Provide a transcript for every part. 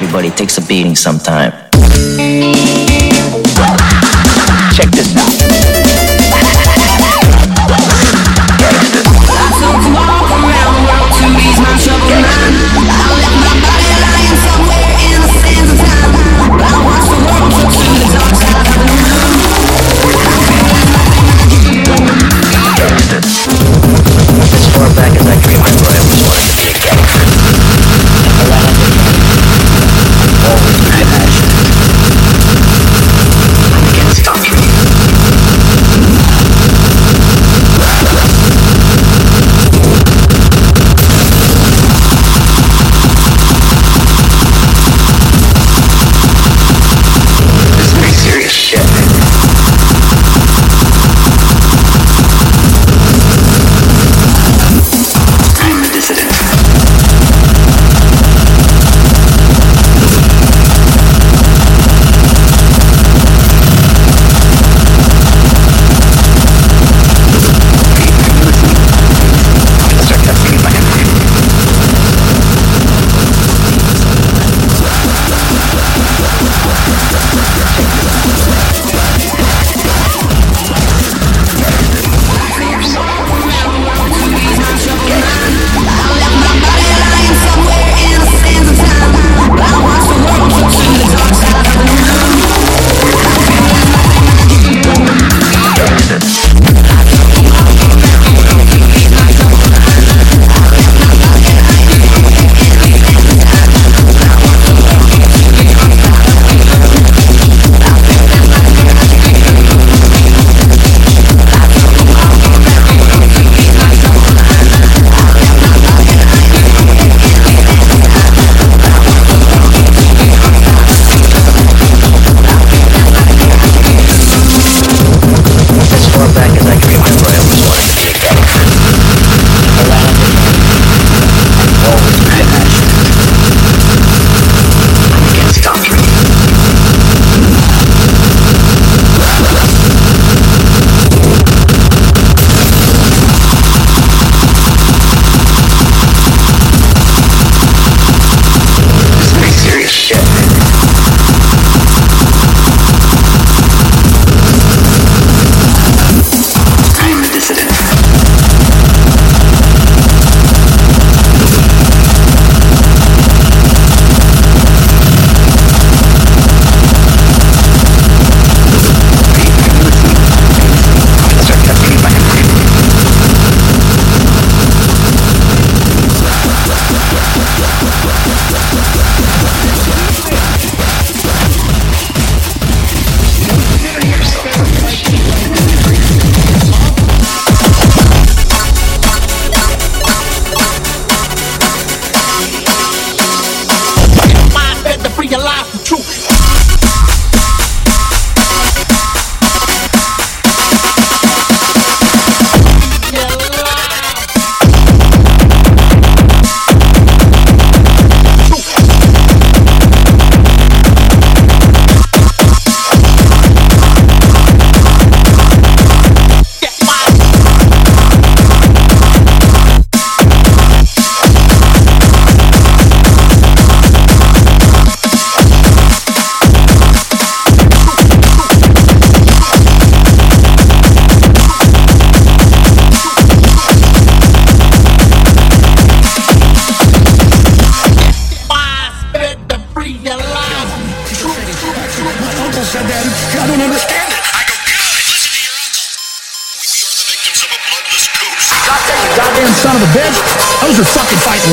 everybody takes a beating sometime.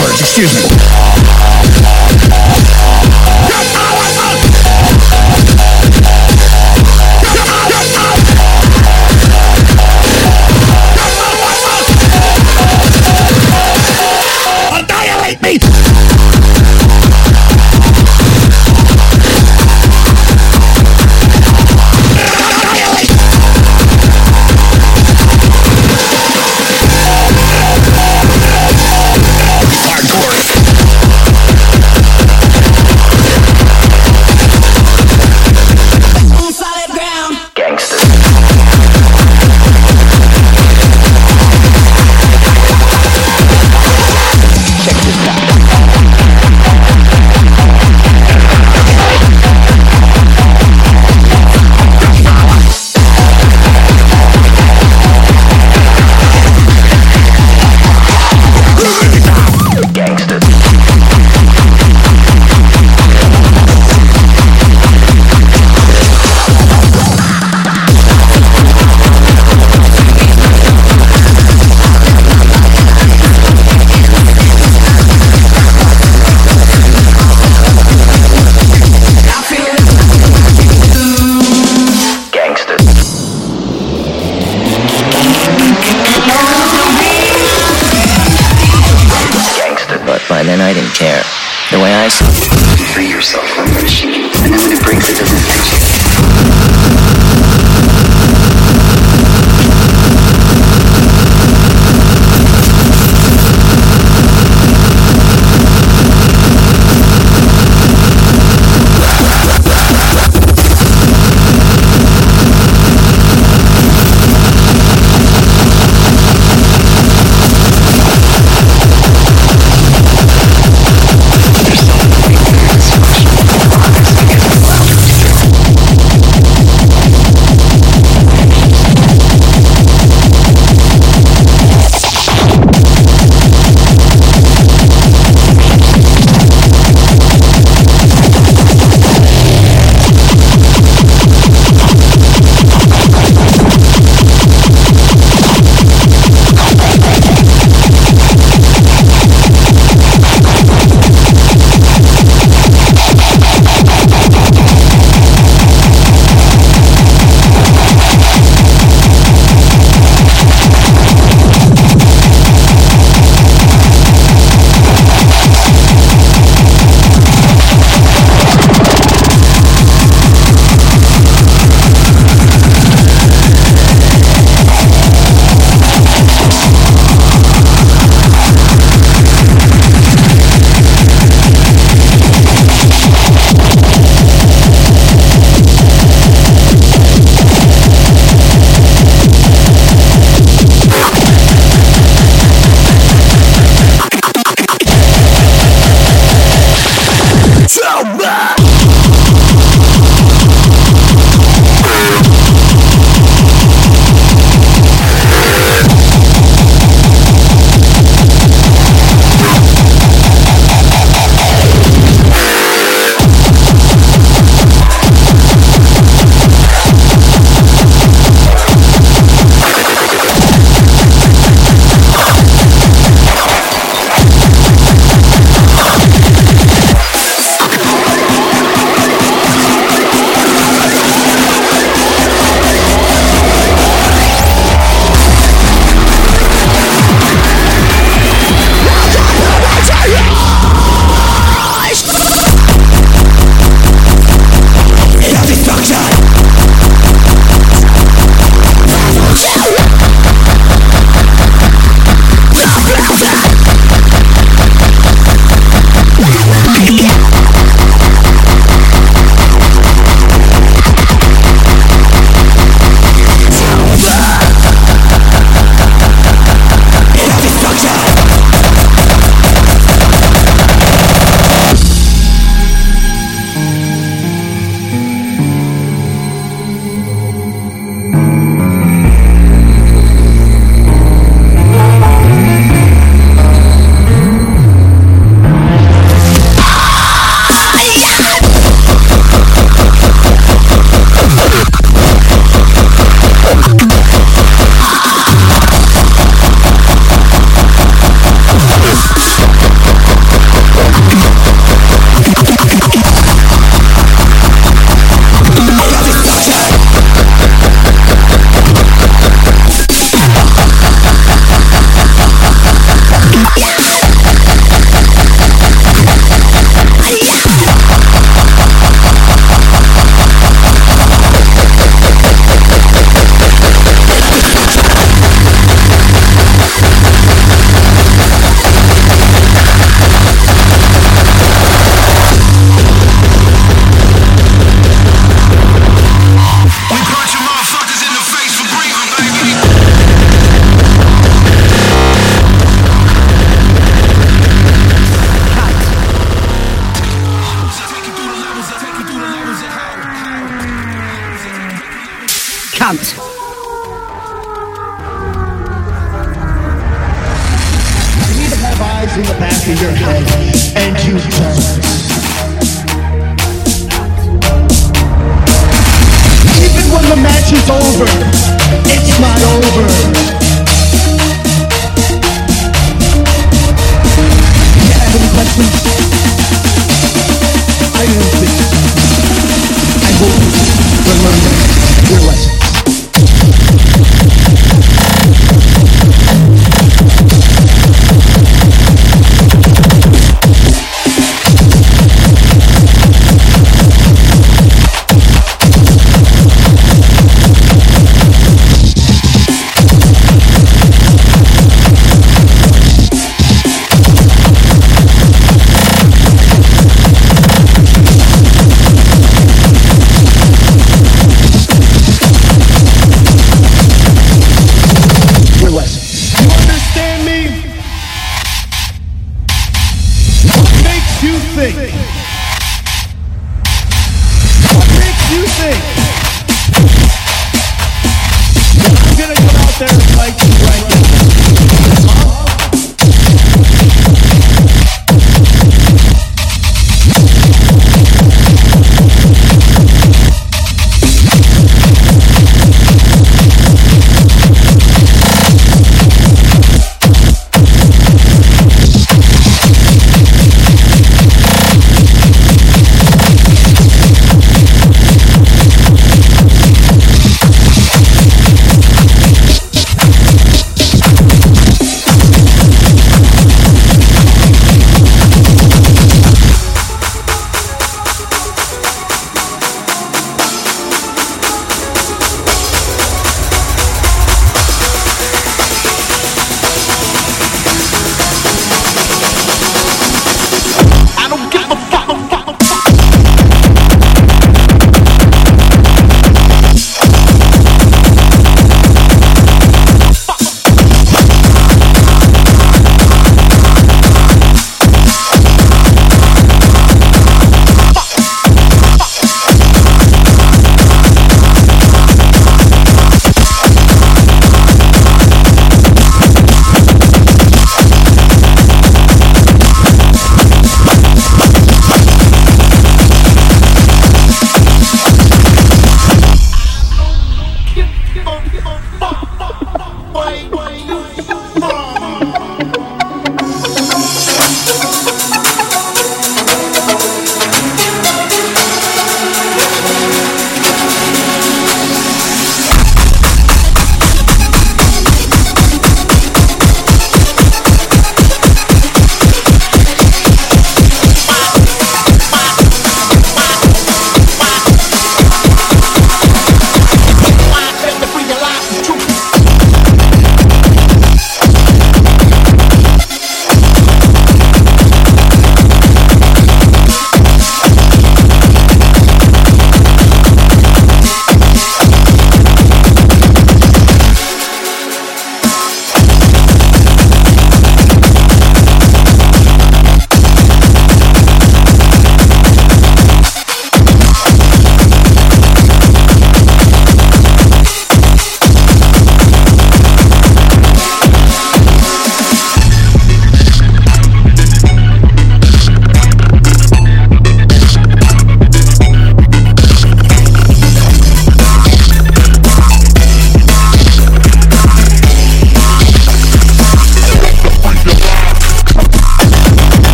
Words. Excuse me.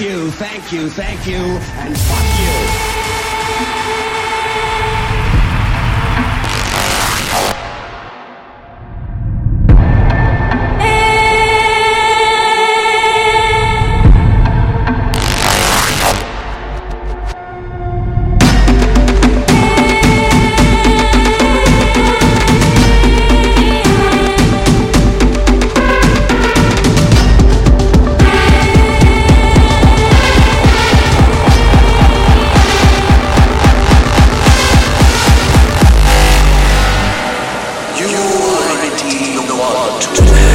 you, thank you, thank you, and fuck you. to the